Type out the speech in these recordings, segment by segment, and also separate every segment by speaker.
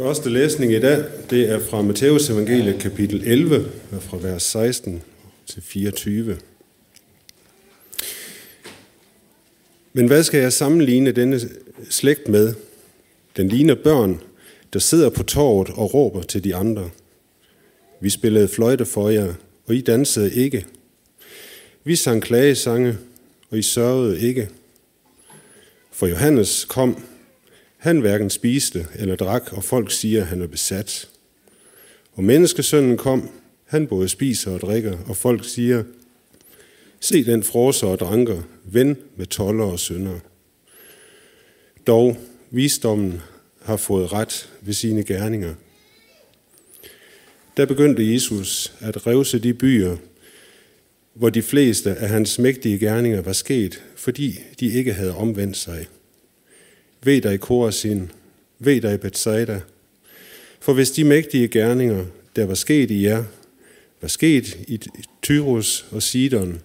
Speaker 1: Første læsning i dag, det er fra Matteus evangeliet kapitel 11, fra vers 16 til 24. Men hvad skal jeg sammenligne denne slægt med? Den ligner børn, der sidder på torvet og råber til de andre. Vi spillede fløjte for jer, og I dansede ikke. Vi sang klagesange, og I sørgede ikke. For Johannes kom, han hverken spiste eller drak, og folk siger, at han er besat. Og menneskesønnen kom, han både spiser og drikker, og folk siger, se den froser og dranker, ven med toller og synder. Dog, visdommen har fået ret ved sine gerninger. Der begyndte Jesus at revse de byer, hvor de fleste af hans mægtige gerninger var sket, fordi de ikke havde omvendt sig. Ved dig Korasin, ved dig Bethsaida. For hvis de mægtige gerninger, der var sket i jer, var sket i Tyrus og Sidon,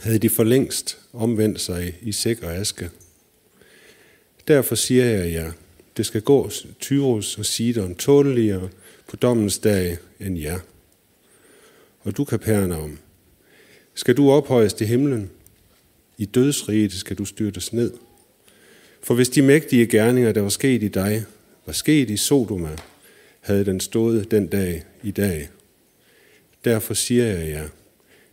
Speaker 1: havde de for længst omvendt sig i sikker aske. Derfor siger jeg jer, det skal gå Tyrus og Sidon tåleligere på dommens dag end jer. Og du, Kapernaum, skal du ophøjes til himlen? I dødsriget skal du styrtes ned. For hvis de mægtige gerninger, der var sket i dig, var sket i Sodoma, havde den stået den dag i dag. Derfor siger jeg jer,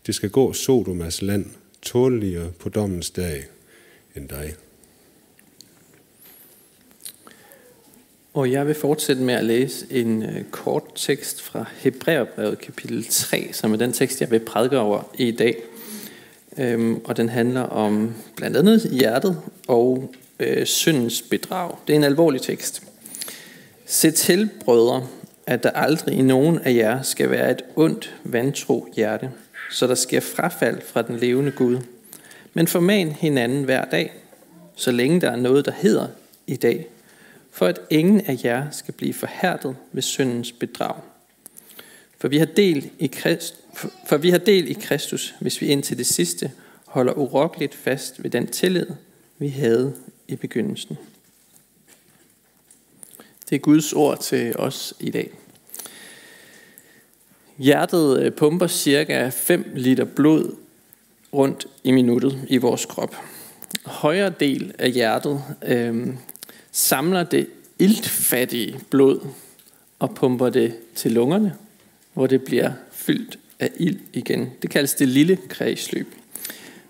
Speaker 1: det skal gå Sodomas land tåligere på dommens dag end dig.
Speaker 2: Og jeg vil fortsætte med at læse en øh, kort tekst fra Hebræerbrevet kapitel 3, som er den tekst, jeg vil prædike over i dag. Øhm, og den handler om blandt andet hjertet og øh, syndens bedrag. Det er en alvorlig tekst. Se til, brødre, at der aldrig i nogen af jer skal være et ondt, vantro hjerte, så der sker frafald fra den levende Gud. Men forman hinanden hver dag, så længe der er noget, der hedder i dag, for at ingen af jer skal blive forhærdet ved syndens bedrag. For vi har del i, Christ, for vi har del i Kristus, hvis vi indtil det sidste holder urokkeligt fast ved den tillid, vi havde i begyndelsen. Det er Guds ord til os i dag. Hjertet øh, pumper cirka 5 liter blod rundt i minuttet i vores krop. Højre del af hjertet øh, samler det iltfattige blod og pumper det til lungerne, hvor det bliver fyldt af ild igen. Det kaldes det lille kredsløb.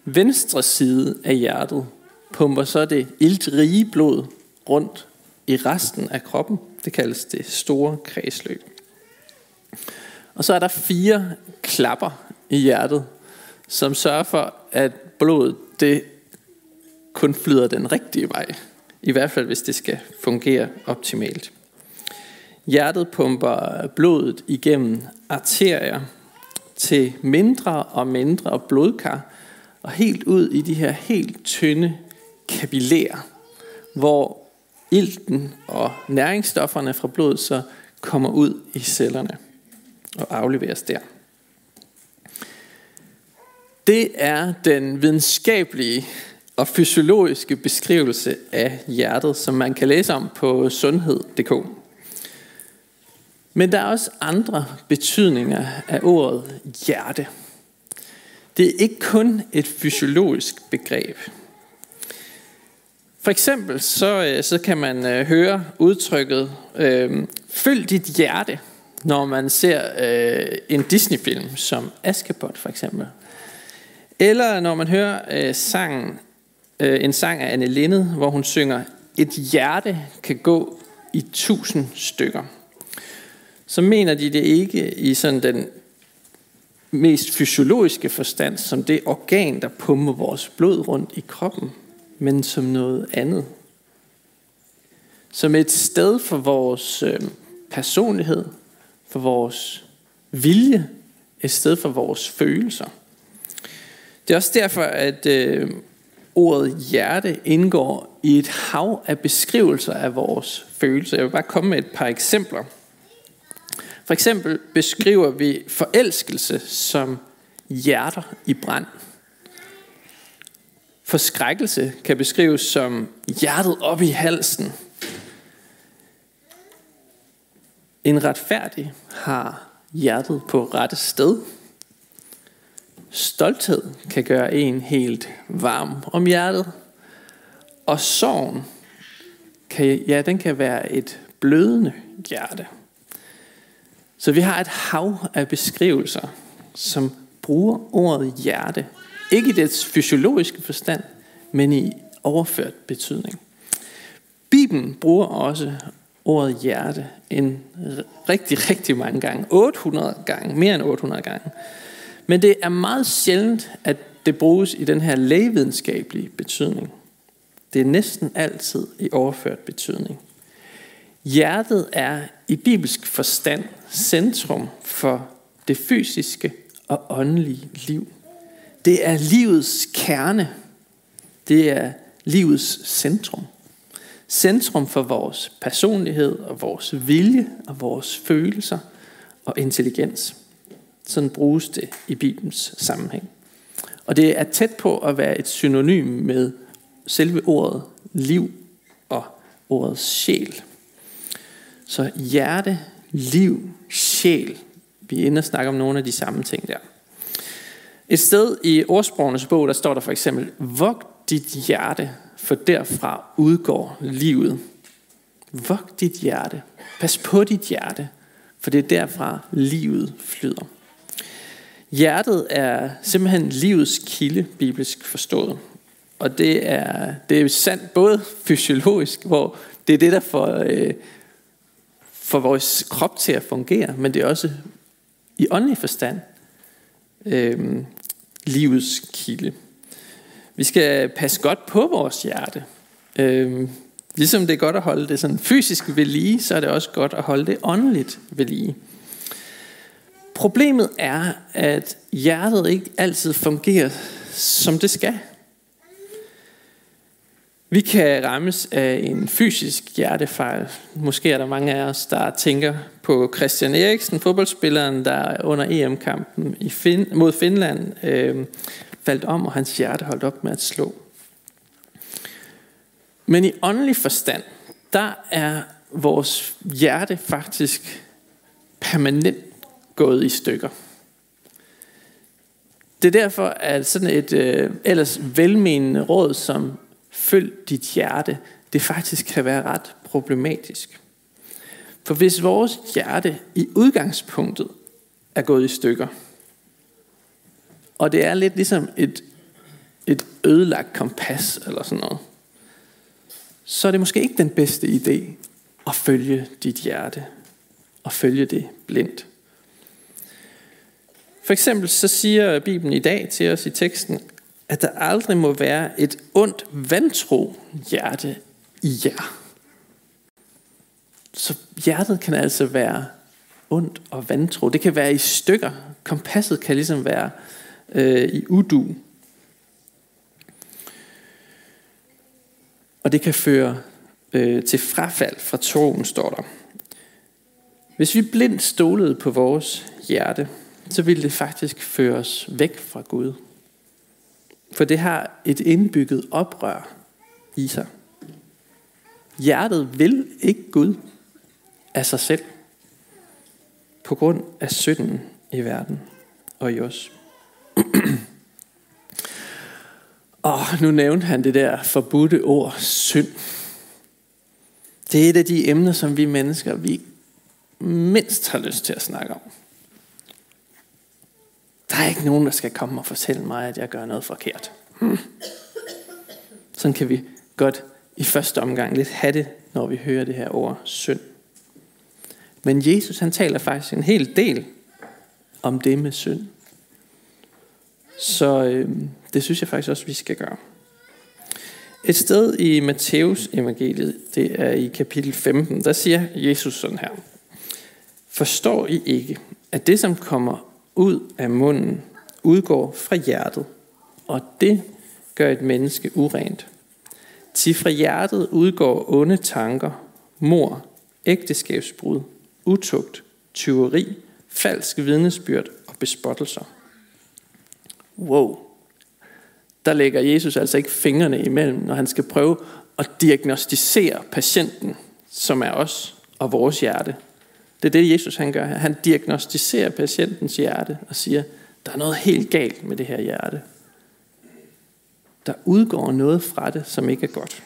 Speaker 2: Venstre side af hjertet pumper så det iltrige blod rundt i resten af kroppen. Det kaldes det store kredsløb. Og så er der fire klapper i hjertet, som sørger for, at blodet det kun flyder den rigtige vej. I hvert fald, hvis det skal fungere optimalt. Hjertet pumper blodet igennem arterier til mindre og mindre blodkar, og helt ud i de her helt tynde kapillærer, hvor ilten og næringsstofferne fra blodet så kommer ud i cellerne og afleveres der. Det er den videnskabelige og fysiologiske beskrivelse af hjertet, som man kan læse om på sundhed.dk. Men der er også andre betydninger af ordet hjerte. Det er ikke kun et fysiologisk begreb. For eksempel så, øh, så kan man øh, høre udtrykket øh, følg dit hjerte, når man ser øh, en Disney-film som Askepot for eksempel. Eller når man hører øh, sangen, øh, en sang af Anne Lindet, hvor hun synger, et hjerte kan gå i tusind stykker. Så mener de det ikke i sådan den mest fysiologiske forstand, som det organ, der pumper vores blod rundt i kroppen, men som noget andet. Som et sted for vores øh, personlighed, for vores vilje, et sted for vores følelser. Det er også derfor, at øh, ordet hjerte indgår i et hav af beskrivelser af vores følelser. Jeg vil bare komme med et par eksempler. For eksempel beskriver vi forelskelse som hjerter i brand. Forskrækkelse kan beskrives som hjertet op i halsen. En retfærdig har hjertet på rette sted. Stolthed kan gøre en helt varm om hjertet. Og sorgen, kan, ja, den kan være et blødende hjerte. Så vi har et hav af beskrivelser, som bruger ordet hjerte. Ikke i dets fysiologiske forstand, men i overført betydning. Bibelen bruger også ordet hjerte en rigtig, rigtig mange gange. 800 gange, mere end 800 gange. Men det er meget sjældent, at det bruges i den her lægevidenskabelige betydning. Det er næsten altid i overført betydning. Hjertet er i bibelsk forstand centrum for det fysiske og åndelige liv. Det er livets kerne. Det er livets centrum. Centrum for vores personlighed og vores vilje og vores følelser og intelligens. Sådan bruges det i Bibelens sammenhæng. Og det er tæt på at være et synonym med selve ordet liv og ordet sjæl. Så hjerte, liv, sjæl. Vi er inde og snakke om nogle af de samme ting der. Et sted i ordsprogenes bog, der står der for eksempel, Vogt dit hjerte, for derfra udgår livet. Vogt dit hjerte. Pas på dit hjerte, for det er derfra livet flyder. Hjertet er simpelthen livets kilde, bibelsk forstået. Og det er, det er sandt både fysiologisk, hvor det er det, der får, øh, får vores krop til at fungere, men det er også i åndelig forstand øh, livets kilde. Vi skal passe godt på vores hjerte. Øh, ligesom det er godt at holde det sådan fysisk ved lige, så er det også godt at holde det åndeligt ved lige. Problemet er, at hjertet ikke altid fungerer, som det skal. Vi kan rammes af en fysisk hjertefejl. Måske er der mange af os, der tænker på Christian Eriksen, fodboldspilleren, der under EM-kampen i fin- mod Finland øh, faldt om, og hans hjerte holdt op med at slå. Men i åndelig forstand, der er vores hjerte faktisk permanent gået i stykker. Det er derfor, at sådan et øh, ellers velmenende råd som følg dit hjerte, det faktisk kan være ret problematisk. For hvis vores hjerte i udgangspunktet er gået i stykker, og det er lidt ligesom et, et ødelagt kompas eller sådan noget, så er det måske ikke den bedste idé at følge dit hjerte og følge det blindt. For eksempel så siger Bibelen i dag til os i teksten, at der aldrig må være et ondt vantro hjerte i jer. Så hjertet kan altså være ondt og vantro. Det kan være i stykker. Kompasset kan ligesom være øh, i udu. Og det kan føre øh, til frafald fra troen, står der. Hvis vi blindt stolede på vores hjerte, så ville det faktisk føre os væk fra Gud. For det har et indbygget oprør i sig. Hjertet vil ikke Gud af sig selv. På grund af synden i verden og i os. og nu nævnte han det der forbudte ord, synd. Det er et af de emner, som vi mennesker, vi mindst har lyst til at snakke om. Der er ikke nogen, der skal komme og fortælle mig, at jeg gør noget forkert. Hmm. Sådan kan vi godt i første omgang lidt have det, når vi hører det her ord synd. Men Jesus han taler faktisk en hel del om det med synd. Så øh, det synes jeg faktisk også, vi skal gøre. Et sted i Matteus evangeliet, det er i kapitel 15, der siger Jesus sådan her. Forstår I ikke, at det som kommer ud af munden, udgår fra hjertet, og det gør et menneske urent. Til fra hjertet udgår onde tanker, mor, ægteskabsbrud, utugt, tyveri, falsk vidnesbyrd og bespottelser. Wow. Der lægger Jesus altså ikke fingrene imellem, når han skal prøve at diagnostisere patienten, som er os og vores hjerte. Det er det, Jesus han gør her. Han diagnostiserer patientens hjerte og siger, der er noget helt galt med det her hjerte. Der udgår noget fra det, som ikke er godt.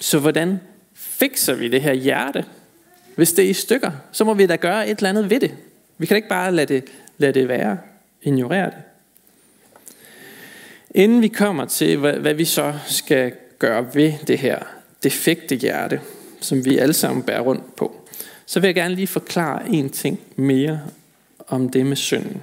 Speaker 2: Så hvordan fikser vi det her hjerte? Hvis det er i stykker, så må vi da gøre et eller andet ved det. Vi kan ikke bare lade det, lade det være, ignorere det. Inden vi kommer til, hvad, hvad vi så skal gøre ved det her defekte hjerte, som vi alle sammen bærer rundt på, så vil jeg gerne lige forklare en ting mere om det med synden.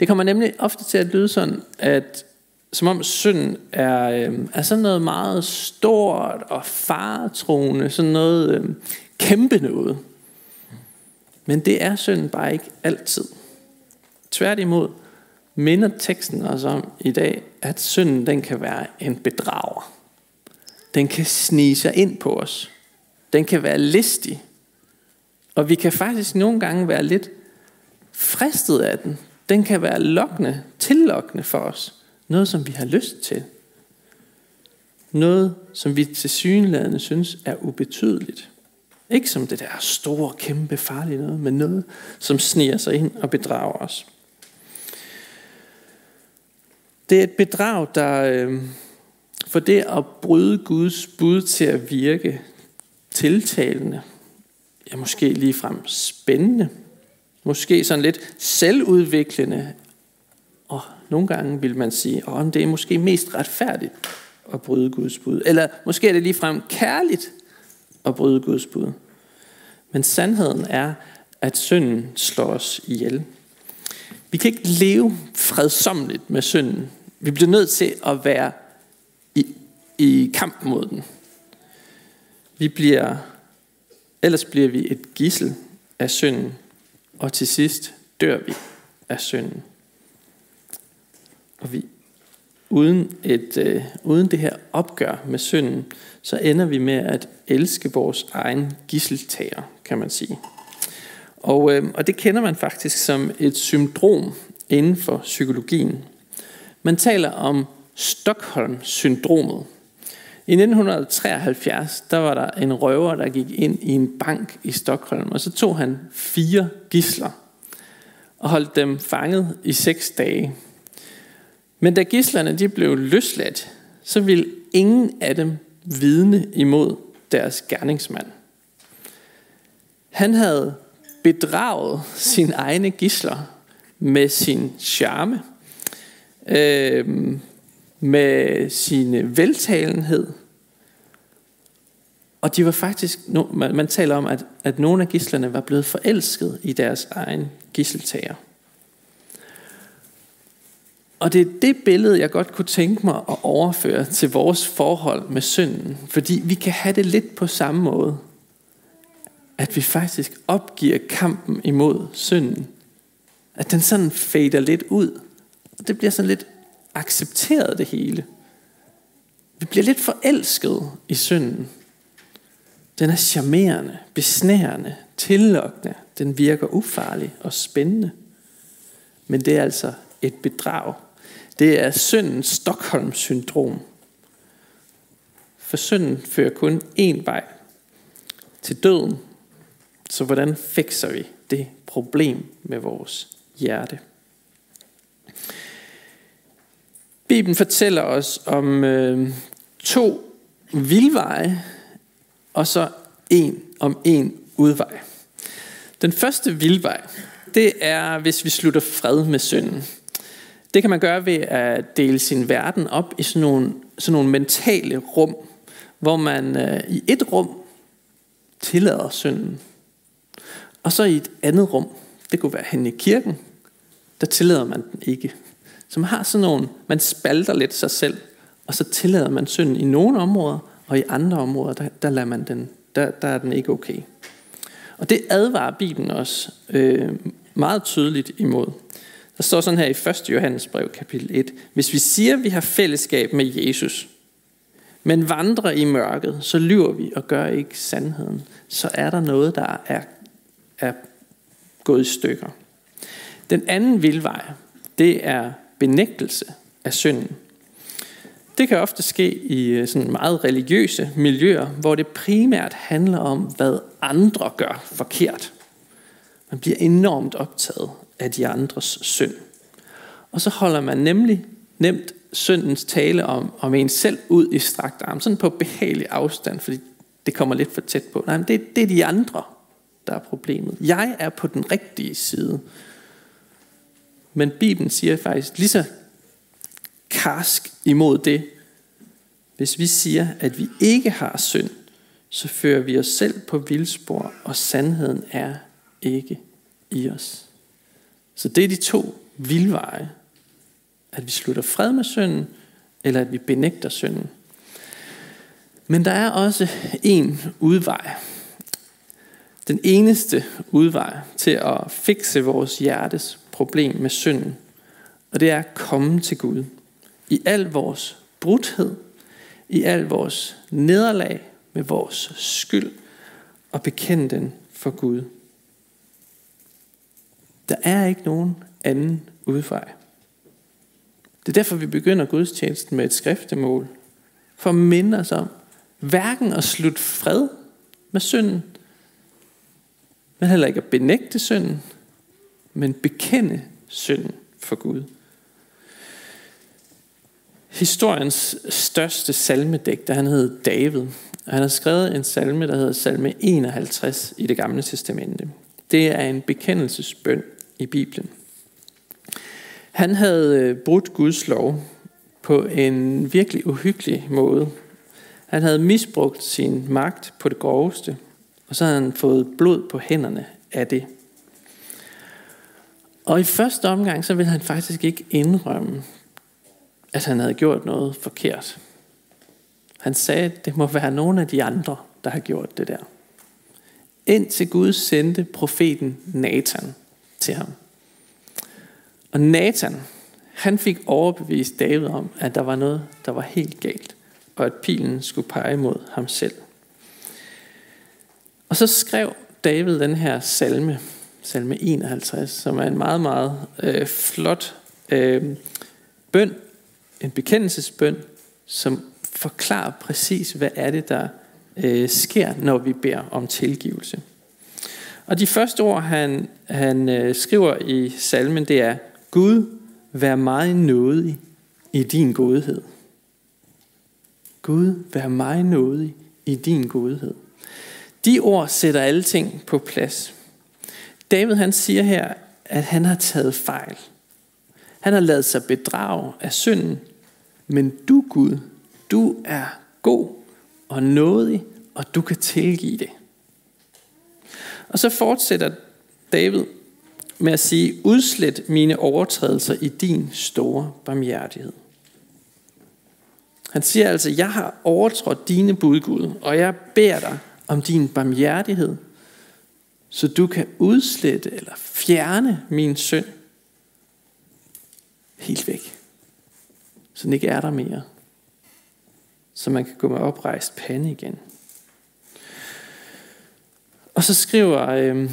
Speaker 2: Det kommer nemlig ofte til at lyde sådan, at som om synden er, øh, er sådan noget meget stort og faretroende, sådan noget øh, kæmpe noget. Men det er synden bare ikke altid. Tværtimod minder teksten os om i dag, at synden den kan være en bedrager. Den kan snige sig ind på os. Den kan være listig. Og vi kan faktisk nogle gange være lidt fristet af den. Den kan være lokkende, tillokkende for os. Noget, som vi har lyst til. Noget, som vi til synlædende synes er ubetydeligt. Ikke som det der store, kæmpe, farlige noget, men noget, som sniger sig ind og bedrager os. Det er et bedrag, der øh, for det at bryde Guds bud til at virke tiltalende, ja måske ligefrem spændende, måske sådan lidt selvudviklende, og nogle gange vil man sige, at det er måske mest retfærdigt at bryde Guds bud. Eller måske er det ligefrem kærligt at bryde Guds bud. Men sandheden er, at synden slår os ihjel. Vi kan ikke leve fredsomligt med synden. Vi bliver nødt til at være i, i kamp mod den. Vi bliver, ellers bliver vi et gissel af synden, og til sidst dør vi af synden. Og vi, uden, et, øh, uden det her opgør med synden, så ender vi med at elske vores egen gisseltager, kan man sige. Og, øh, og det kender man faktisk som et syndrom inden for psykologien. Man taler om Stockholm-syndromet. I 1973, der var der en røver, der gik ind i en bank i Stockholm, og så tog han fire gisler og holdt dem fanget i seks dage. Men da gislerne de blev løsladt, så ville ingen af dem vidne imod deres gerningsmand. Han havde bedraget sine egne gisler med sin charme, øh, med sin veltalenhed. Og de var faktisk, man, taler om, at, at nogle af gislerne var blevet forelsket i deres egen gisseltager. Og det er det billede, jeg godt kunne tænke mig at overføre til vores forhold med synden. Fordi vi kan have det lidt på samme måde. At vi faktisk opgiver kampen imod synden. At den sådan fader lidt ud. Og det bliver sådan lidt accepteret det hele. Vi bliver lidt forelsket i synden. Den er charmerende, besnærende, tillokkende. Den virker ufarlig og spændende. Men det er altså et bedrag. Det er syndens Stockholm-syndrom. For synden fører kun én vej til døden. Så hvordan fikser vi det problem med vores hjerte? Bibelen fortæller os om øh, to vildveje, og så en om en udvej. Den første vildvej, det er, hvis vi slutter fred med synden. Det kan man gøre ved at dele sin verden op i sådan nogle, sådan nogle mentale rum, hvor man øh, i et rum tillader synden. Og så i et andet rum, det kunne være hen i kirken, der tillader man den ikke som har sådan nogle, man spalter lidt sig selv, og så tillader man synden i nogle områder, og i andre områder, der, der, lader man den, der, der er den ikke okay. Og det advarer Bibelen også øh, meget tydeligt imod. Der står sådan her i 1. Johannes brev, kapitel 1. Hvis vi siger, at vi har fællesskab med Jesus, men vandrer i mørket, så lyver vi og gør ikke sandheden. Så er der noget, der er, er gået i stykker. Den anden vildvej, det er benægtelse af synden. Det kan ofte ske i øh, sådan meget religiøse miljøer, hvor det primært handler om, hvad andre gør forkert. Man bliver enormt optaget af de andres synd. Og så holder man nemlig nemt syndens tale om, om en selv ud i strakt arm, sådan på behagelig afstand, fordi det kommer lidt for tæt på. Nej, men det, det er de andre, der er problemet. Jeg er på den rigtige side. Men Bibelen siger faktisk lige så karsk imod det. Hvis vi siger, at vi ikke har synd, så fører vi os selv på vildspor, og sandheden er ikke i os. Så det er de to vildveje. At vi slutter fred med synden, eller at vi benægter synden. Men der er også en udvej. Den eneste udvej til at fikse vores hjertes problem med synden. Og det er at komme til Gud. I al vores brudhed, i al vores nederlag med vores skyld, og bekende den for Gud. Der er ikke nogen anden udvej. Det er derfor, vi begynder gudstjenesten med et skriftemål. For at minde os om, hverken at slutte fred med synden, men heller ikke at benægte synden, men bekende synden for Gud. Historiens største salmedigter, han hed David. Han har skrevet en salme, der hedder salme 51 i det gamle testamente. Det er en bekendelsesbøn i Bibelen. Han havde øh, brudt Guds lov på en virkelig uhyggelig måde. Han havde misbrugt sin magt på det groveste, og så havde han fået blod på hænderne af det. Og i første omgang, så ville han faktisk ikke indrømme, at han havde gjort noget forkert. Han sagde, at det må være nogen af de andre, der har gjort det der. Indtil Gud sendte profeten Nathan til ham. Og Nathan, han fik overbevist David om, at der var noget, der var helt galt, og at pilen skulle pege mod ham selv. Og så skrev David den her salme, salme 51, som er en meget, meget øh, flot øh, bøn, en bekendelsesbøn, som forklarer præcis, hvad er det, der øh, sker, når vi beder om tilgivelse. Og de første ord, han, han øh, skriver i salmen, det er, Gud, vær mig nådig i din godhed. Gud, vær mig nådig i din godhed. De ord sætter alting på plads. David han siger her, at han har taget fejl. Han har lavet sig bedrage af synden. Men du Gud, du er god og nådig, og du kan tilgive det. Og så fortsætter David med at sige, udslet mine overtrædelser i din store barmhjertighed. Han siger altså, jeg har overtrådt dine bud, Gud, og jeg beder dig om din barmhjertighed, så du kan udslette eller fjerne min synd helt væk. Så den ikke er der mere. Så man kan gå med oprejst pande igen. Og så skriver øh,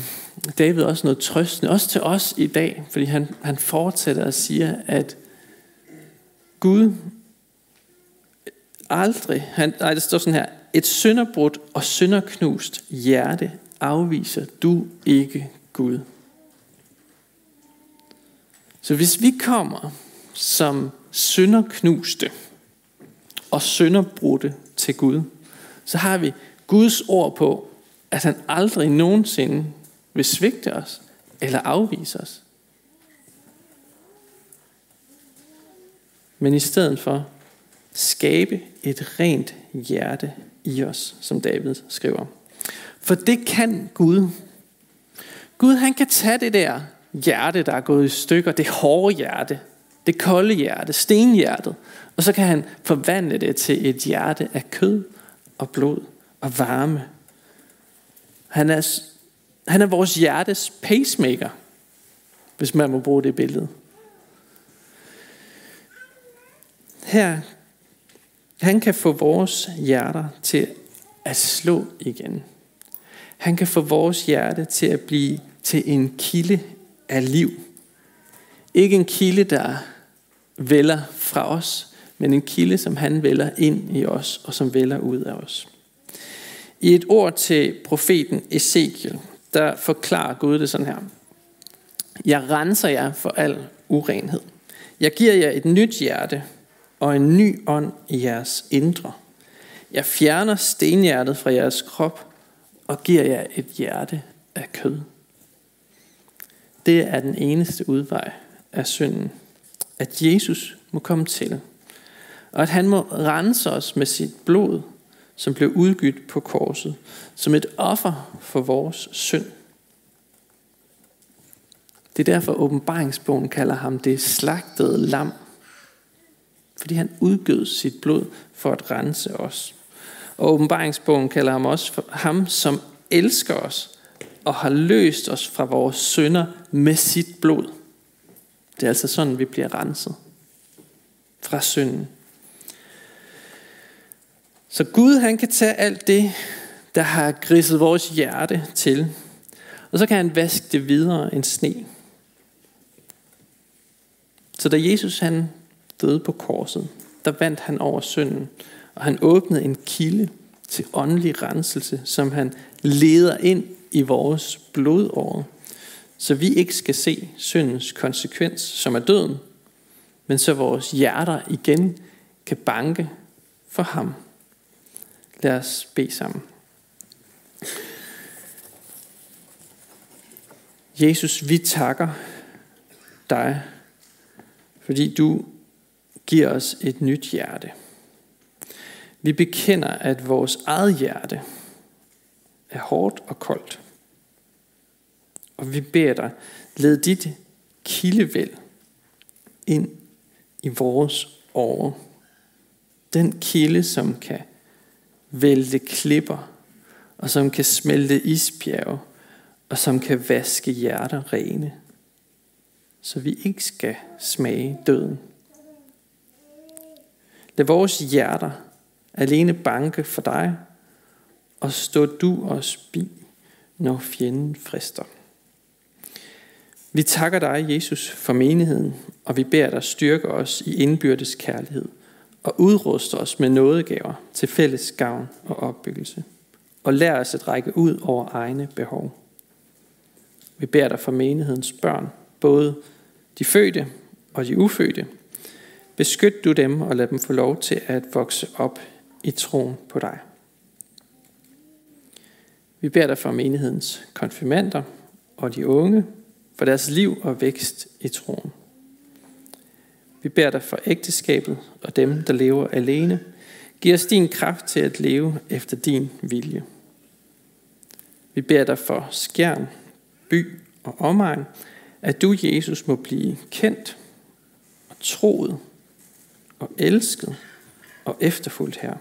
Speaker 2: David også noget trøstende, også til os i dag, fordi han, han fortsætter og siger, at Gud aldrig, han, nej, det står sådan her, et synderbrud og synderknust hjerte afviser du ikke Gud. Så hvis vi kommer som sønderknuste og sønderbrudte til Gud, så har vi Guds ord på, at han aldrig nogensinde vil svigte os eller afvise os. Men i stedet for skabe et rent hjerte i os, som David skriver. For det kan Gud. Gud han kan tage det der hjerte, der er gået i stykker, det hårde hjerte, det kolde hjerte, stenhjertet, og så kan han forvandle det til et hjerte af kød og blod og varme. Han er, han er vores hjertes pacemaker, hvis man må bruge det billede. Her, han kan få vores hjerter til at slå igen. Han kan få vores hjerte til at blive til en kilde af liv. Ikke en kilde, der vælger fra os, men en kilde, som han vælger ind i os, og som vælger ud af os. I et ord til profeten Ezekiel, der forklarer Gud det sådan her. Jeg renser jer for al urenhed. Jeg giver jer et nyt hjerte og en ny ånd i jeres indre. Jeg fjerner stenhjertet fra jeres krop og giver jer et hjerte af kød. Det er den eneste udvej af synden. At Jesus må komme til. Og at han må rense os med sit blod, som blev udgydt på korset, som et offer for vores synd. Det er derfor åbenbaringsbogen kalder ham det slagtede lam. Fordi han udgød sit blod for at rense os. Og åbenbaringsbogen kalder ham også for ham, som elsker os og har løst os fra vores synder med sit blod. Det er altså sådan, vi bliver renset fra synden. Så Gud han kan tage alt det, der har griset vores hjerte til, og så kan han vaske det videre en sne. Så da Jesus han døde på korset, der vandt han over synden, og han åbnede en kilde til åndelig renselse, som han leder ind i vores blodår, så vi ikke skal se syndens konsekvens, som er døden, men så vores hjerter igen kan banke for ham. Lad os bede sammen. Jesus, vi takker dig, fordi du giver os et nyt hjerte. Vi bekender, at vores eget hjerte er hårdt og koldt. Og vi beder dig, led dit kildevæld ind i vores åre. Den kilde, som kan vælte klipper, og som kan smelte isbjerge, og som kan vaske hjerter rene, så vi ikke skal smage døden. Lad vores hjerter alene banke for dig, og stå du os bi, når fjenden frister. Vi takker dig, Jesus, for menigheden, og vi beder dig styrke os i indbyrdes kærlighed og udruste os med nådegaver til fælles gavn og opbyggelse. Og lær os at række ud over egne behov. Vi beder dig for menighedens børn, både de fødte og de ufødte. Beskyt du dem og lad dem få lov til at vokse op i troen på dig. Vi beder dig for menighedens konfirmander og de unge, for deres liv og vækst i troen. Vi beder dig for ægteskabet og dem, der lever alene. Giv os din kraft til at leve efter din vilje. Vi beder dig for skjern, by og omegn, at du, Jesus, må blive kendt og troet og elsket og efterfulgt her.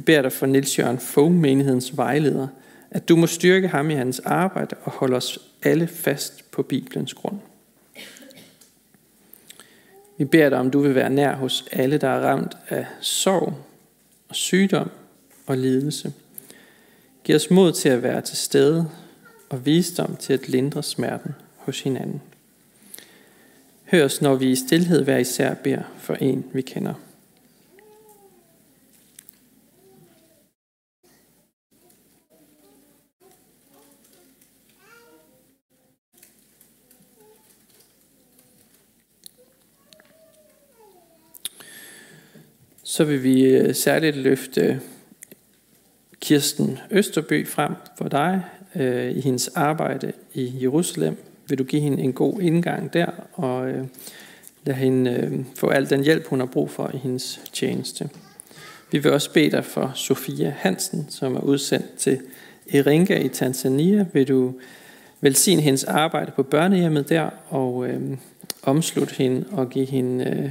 Speaker 2: Vi beder dig for Nils Jørgen Fogh, menighedens vejleder, at du må styrke ham i hans arbejde og holde os alle fast på Bibelens grund. Vi beder dig, om du vil være nær hos alle, der er ramt af sorg og sygdom og lidelse. Giv os mod til at være til stede og visdom til at lindre smerten hos hinanden. Hør os, når vi i stillhed hver især beder for en, vi kender. Så vil vi øh, særligt løfte øh, Kirsten Østerby frem for dig øh, i hendes arbejde i Jerusalem. Vil du give hende en god indgang der, og øh, lade hende øh, få al den hjælp, hun har brug for i hendes tjeneste. Vi vil også bede dig for Sofia Hansen, som er udsendt til Iringa i Tanzania. Vil du velsigne hendes arbejde på børnehjemmet der, og øh, omslutte hende og give hende... Øh,